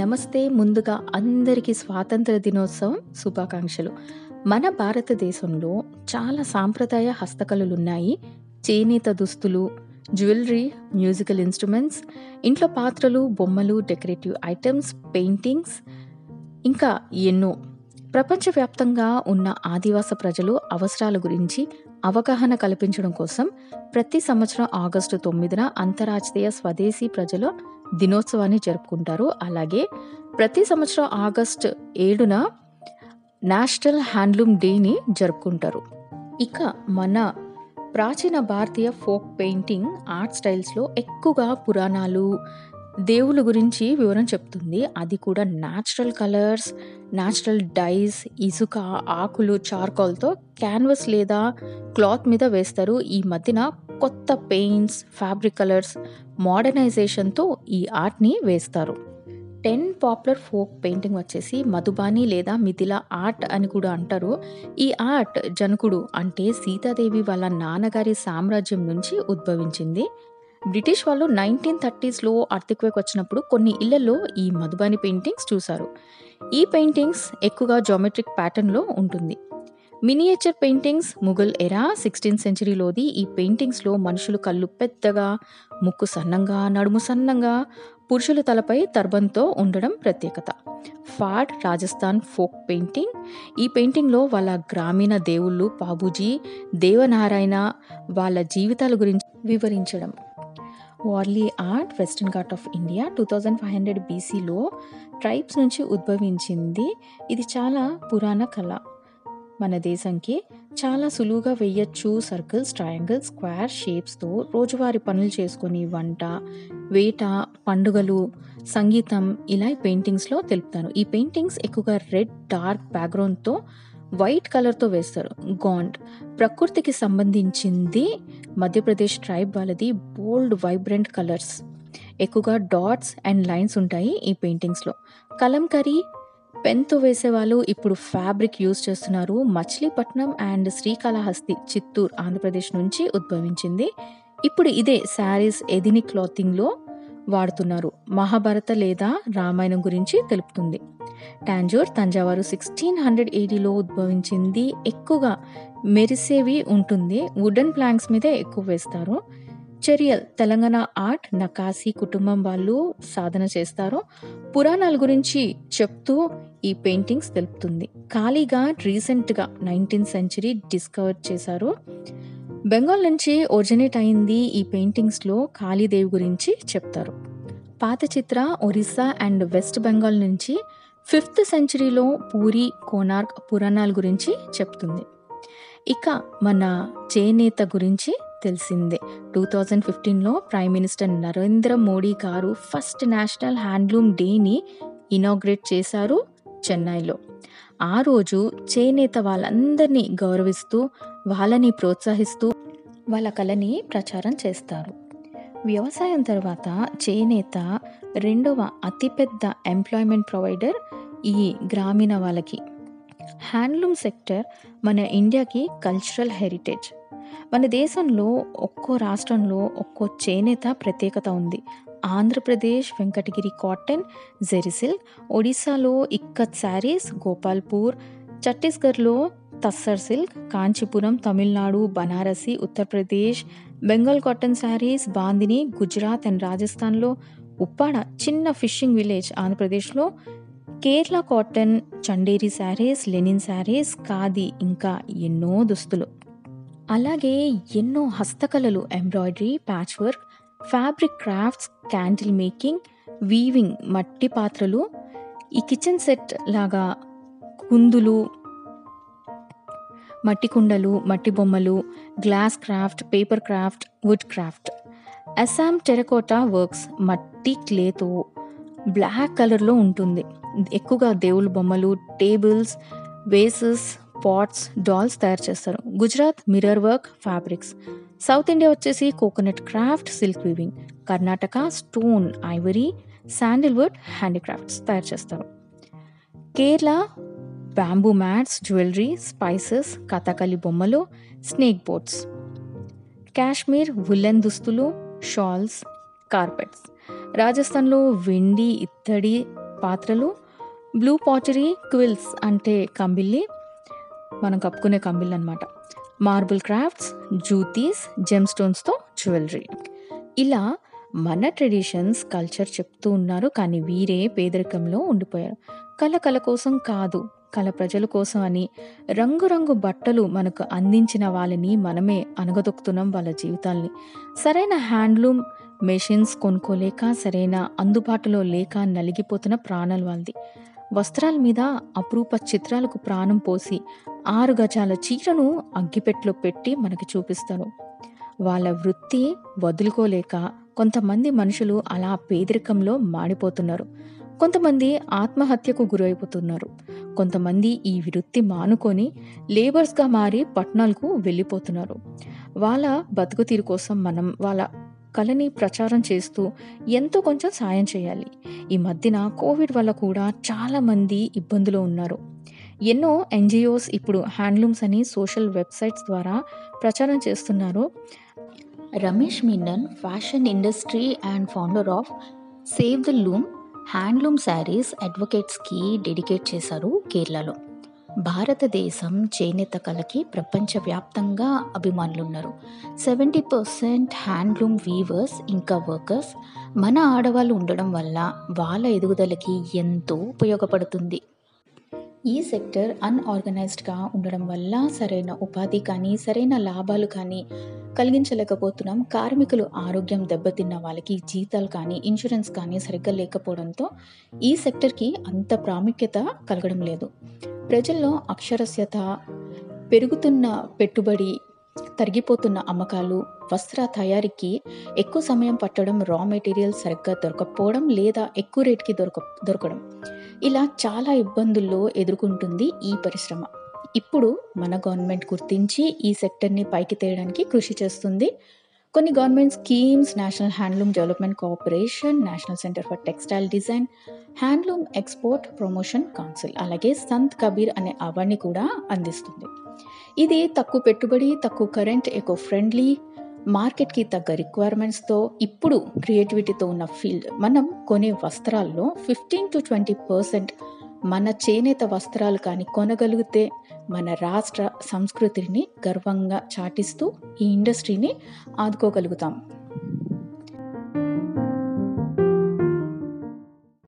నమస్తే ముందుగా అందరికీ స్వాతంత్ర దినోత్సవం శుభాకాంక్షలు. మన భారతదేశంలో చాలా సాంప్రదాయ హస్తకళలు ఉన్నాయి చేనేత దుస్తులు జ్యువెలరీ మ్యూజికల్ ఇన్స్ట్రుమెంట్స్ ఇంట్లో పాత్రలు బొమ్మలు డెకరేటివ్ ఐటమ్స్ పెయింటింగ్స్ ఇంకా ఎన్నో. ప్రపంచవ్యాప్తంగా ఉన్న ఆదివాస ప్రజలు అవసరాల గురించి అవగాహన కల్పించడం కోసం ప్రతి సంవత్సరం ఆగస్టు తొమ్మిదిన అంతర్జాతీయ స్వదేశీ ప్రజల దినోత్సవాన్ని జరుపుకుంటారు. అలాగే ప్రతి సంవత్సరం ఆగస్ట్ ఏడున నేషనల్ హ్యాండ్లూమ్ డేని జరుపుకుంటారు. ఇక మన ప్రాచీన భారతీయ ఫోక్ పెయింటింగ్ ఆర్ట్ స్టైల్స్లో ఎక్కువగా పురాణాలు దేవుళ్ళ గురించి వివరం చెప్తుంది. అది కూడా న్యాచురల్ కలర్స్ న్యాచురల్ డైస్ ఇసుక ఆకులు చార్కోల్తో క్యాన్వస్ లేదా క్లాత్ మీద వేస్తారు. ఈ మధ్యన కొత్త పెయింట్స్ ఫ్యాబ్రిక్ కలర్స్ మోడర్నైజేషన్తో ఈ ఆర్ట్ని వేస్తారు. టెన్ పాపులర్ ఫోక్ పెయింటింగ్ వచ్చేసి మధుబాని లేదా మిథిల ఆర్ట్ అని కూడా అంటారు. ఈ ఆర్ట్ జనకుడు అంటే సీతాదేవి వాళ్ళ నాన్నగారి సామ్రాజ్యం నుంచి ఉద్భవించింది. బ్రిటిష్ వాళ్ళు నైన్టీన్ థర్టీస్లో అర్థక్వేక్ వచ్చినప్పుడు కొన్ని ఇళ్ళలో ఈ మధుబాని పెయింటింగ్స్ చూశారు. ఈ పెయింటింగ్స్ ఎక్కువగా జామెట్రిక్ ప్యాటర్న్లో ఉంటుంది. మినియేచర్ పెయింటింగ్స్ ముఘల్ ఎరా సిక్స్టీన్త్ సెంచరీలోది ఈ పెయింటింగ్స్లో మనుషులు కళ్ళు పెద్దగా ముక్కు సన్నంగా నడుము సన్నంగా పురుషుల తలపై తర్బంతో ఉండడం ప్రత్యేకత. Phad Rajasthan folk painting. ఈ పెయింటింగ్లో వాళ్ళ గ్రామీణ దేవుళ్ళు బాబూజీ దేవనారాయణ వాళ్ళ జీవితాల గురించి వివరించడం. Warli art Western Ghat of India two thousand five hundred బీసీలో ట్రైబ్స్ నుంచి ఉద్భవించింది. ఇది చాలా పురాణ కళ. మన దేశంకి చాలా సులువుగా వేయచ్చు సర్కిల్స్ ట్రయాంగిల్స్ స్క్వేర్ షేప్స్తో రోజువారీ పనులు చేసుకొని వంట వేట పండుగలు సంగీతం ఇలా పెయింటింగ్స్లో తెలుపుతారు. ఈ పెయింటింగ్స్ ఎక్కువగా రెడ్ డార్క్ బ్యాక్గ్రౌండ్తో వైట్ కలర్తో వేస్తారు. గాండ్. ప్రకృతికి సంబంధించింది మధ్యప్రదేశ్ ట్రైబ్ వాళ్ళది బోల్డ్ వైబ్రెంట్ కలర్స్. ఎక్కువగా డాట్స్ అండ్ లైన్స్ ఉంటాయి ఈ పెయింటింగ్స్లో. కలంకరీ పెన్తో వేసేవాళ్ళు ఇప్పుడు ఫ్యాబ్రిక్ యూజ్ చేస్తున్నారు. మచిలీపట్నం అండ్ శ్రీకాళహస్తి చిత్తూరు ఆంధ్రప్రదేశ్ నుంచి ఉద్భవించింది. ఇప్పుడు ఇదే శారీస్ ఎదిని క్లాతింగ్లో వాడుతున్నారు. మహాభారత లేదా రామాయణం గురించి తెలుపుతుంది. టాంజోర్ తంజావారు సిక్స్టీన్ హండ్రెడ్ ఎయిటీలో ఉద్భవించింది. ఎక్కువగా మెరిసేవి ఉంటుంది. వుడెన్ ప్లాంక్స్ మీదే ఎక్కువ వేస్తారు. చెరియల్ తెలంగాణ ఆర్ట్ నకాసి కుటుంబం వాళ్ళు సాధన చేస్తారు. పురాణాల గురించి చెప్తూ ఈ పెయింటింగ్స్ తెలుపుతుంది. ఖాళీగా రీసెంట్గా నైన్టీన్త్ సెంచరీ డిస్కవర్ చేశారు. బెంగాల్ నుంచి ఒరిజినేట్ అయింది ఈ పెయింటింగ్స్లో కాళీదేవి గురించి చెప్తారు. పాత చిత్ర ఒరిస్సా అండ్ వెస్ట్ బెంగాల్ నుంచి ఫిఫ్త్ సెంచరీలో పూరి కోనార్క్ పురాణాల గురించి చెప్తుంది. ఇక మన చేనేత గురించి తెలిసిందే. టూ థౌజండ్ ఫిఫ్టీన్లో prime minister Narendra Modi garu first national handloom డేని ఇనాగ్రేట్ చేశారు చెన్నైలో. ఆ రోజు చేనేత వాళ్ళందరినీ గౌరవిస్తూ వాళ్ళని ప్రోత్సహిస్తూ వాళ్ళ కళని ప్రచారం చేస్తారు. వ్యవసాయం తర్వాత చేనేత రెండవ అతిపెద్ద ఎంప్లాయ్మెంట్ ప్రొవైడర్ ఈ గ్రామీణ వాళ్ళకి. హ్యాండ్లూమ్ సెక్టర్ మన ఇండియాకి కల్చరల్ హెరిటేజ్ మన దేశంలో ఒక్కో రాష్ట్రంలో ఒక్కో చేనేత ప్రత్యేకత ఉంది. ఆంధ్రప్రదేశ్ వెంకటగిరి కాటన్ జెరిసిల్ ఒడిశాలో ఇక్కత్ శారీస్ గోపాల్పూర్ ఛత్తీస్గఢ్లో tussar silk Kanchipuram Tamil Nadu Banarasi Uttar Pradesh Bengal cotton saris bandhani Gujarat and రాజస్థాన్లో ఉప్పాడ చిన్న ఫిషింగ్ విలేజ్ ఆంధ్రప్రదేశ్లో Kerala cotton Chanderi saris linen saris khadi ఇంకా ఎన్నో దుస్తులు. అలాగే ఎన్నో హస్తకళలు embroidery patch work fabric crafts candle making weaving మట్టి పాత్రలు ఈ కిచెన్ సెట్ లాగా కుందులు మట్టి కుండలు మట్టి బొమ్మలు glass craft paper craft wood craft. Assam terracotta works మట్టి క్లేతో బ్లాక్ కలర్లో ఉంటుంది. ఎక్కువగా దేవుళ్ళ బొమ్మలు టేబుల్స్ వేసెస్ పాట్స్ డాల్స్ తయారు చేస్తారు. Gujarat mirror work fabrics. South India వచ్చేసి coconut craft silk weaving Karnataka stone ivory sandalwood handicrafts తయారు చేస్తారు. Kerala bamboo mats jewellery spices Kathakali బొమ్మలు స్నేక్ బోట్స్ కాశ్మీర్ ఉల్లెన్ దుస్తులు షాల్స్ కార్పెట్స్ రాజస్థాన్లో వెండి ఇత్తడి పాత్రలు బ్లూ పాటరీ క్విల్స్ అంటే కంబిల్లి మనం కప్పుకునే కంబిల్ అనమాట మార్బుల్ క్రాఫ్ట్స్ జ్యూతీస్ జెమ్ స్టోన్స్తో జ్యువెలరీ. ఇలా మన ట్రెడిషన్స్ కల్చర్ చెప్తూ ఉన్నారు కానీ వీరే పేదరికంలో ఉండిపోయారు. కళ కళ కోసం కాదు కళ ప్రజల కోసం అని రంగురంగు బట్టలు మనకు అందించిన వాళ్ళని మనమే అనగదొక్కుతున్నాం వాళ్ళ జీవితాల్ని. సరైన హ్యాండ్లూమ్ మెషిన్స్ కొనుక్కోలేక సరైన అందుబాటులో లేక నలిగిపోతున్న ప్రాణాలు వాళ్ళది. వస్త్రాల మీద అపురూప చిత్రాలకు ప్రాణం పోసి ఆరు గజాల చీరను అగ్గిపెట్లో పెట్టి మనకి చూపిస్తారు. వాళ్ళ వృత్తి వదులుకోలేక కొంతమంది మనుషులు అలా పేదరికంలో మాడిపోతున్నారు. కొంతమంది ఆత్మహత్యకు గురైపోతున్నారు. కొంతమంది ఈ వృత్తి మానుకొని లేబర్స్గా మారి పట్టణాలకు వెళ్ళిపోతున్నారు. వాళ్ళ బతుకుతీరు కోసం మనం వాళ్ళ కళని ప్రచారం చేస్తూ ఎంతో కొంచెం సాయం చేయాలి. ఈ మధ్యన కోవిడ్ వల్ల కూడా చాలామంది ఇబ్బందులు ఉన్నారు. ఎన్నో ఎన్జిఓస్ ఇప్పుడు హ్యాండ్లూమ్స్ అని సోషల్ వెబ్సైట్స్ ద్వారా ప్రచారం చేస్తున్నారు. Ramesh Menon fashion industry and founder of save the loom handloom saris అడ్వకేట్స్కి dedicate చేశారు కేరళలో. భారతదేశం చేనేత కళకి ప్రపంచవ్యాప్తంగా అభిమానులు ఉన్నారు సెవెంటీ పర్సెంట్ హ్యాండ్లూమ్ వీవర్స్ ఇంకా వర్కర్స్ మన ఆడవాళ్ళు ఉండడం వల్ల వాళ్ళ ఎదుగుదలకి ఎంతో ఉపయోగపడుతుంది. ఈ సెక్టర్ అన్ఆర్గనైజ్డ్గా ఉండడం వల్ల సరైన ఉపాధి కానీ సరైన లాభాలు కానీ కలిగించలేకపోతున్నాం. కార్మికులు ఆరోగ్యం దెబ్బతిన్న వాళ్ళకి జీతాలు కానీ ఇన్సూరెన్స్ కానీ సరిగ్గా లేకపోవడంతో ఈ సెక్టర్కి అంత ప్రాముఖ్యత కలగడం లేదు. ప్రజల్లో అక్షరస్యత పెరుగుతున్న పెట్టుబడి తరిగిపోతున్న అమ్మకాలు వస్త్ర తయారీకి ఎక్కువ సమయం పట్టడం రా మెటీరియల్ సరిగ్గా దొరకకపోవడం లేదా ఎక్కువ రేట్కి దొరక దొరకడం ఇలా చాలా ఇబ్బందుల్లో ఎదుర్కొంటుంది ఈ పరిశ్రమ. ఇప్పుడు మన గవర్నమెంట్ గుర్తించి ఈ సెక్టర్ని పైకి తేయడానికి కృషి చేస్తుంది. కొన్ని government schemes national handloom development cooperation national centre for textile design handloom export promotion council అలాగే సంత్ కబీర్ అనే అవార్డుని కూడా అందిస్తుంది. ఇది తక్కువ పెట్టుబడి తక్కువ కరెంట్ ఎకో ఫ్రెండ్లీ మార్కెట్కి తగ్గ రిక్వైర్మెంట్స్తో ఇప్పుడు క్రియేటివిటీతో ఉన్న ఫీల్డ్ మనం కొనే వస్త్రాల్లో ఫిఫ్టీన్ టు ట్వంటీ పర్సెంట్ మన చేనేత వస్త్రాలు కానీ కొనగలిగితే మన రాష్ట్ర సంస్కృతిని గర్వంగా చాటిస్తూ ఈ ఇండస్ట్రీని ఆదుకోగలుగుతాం.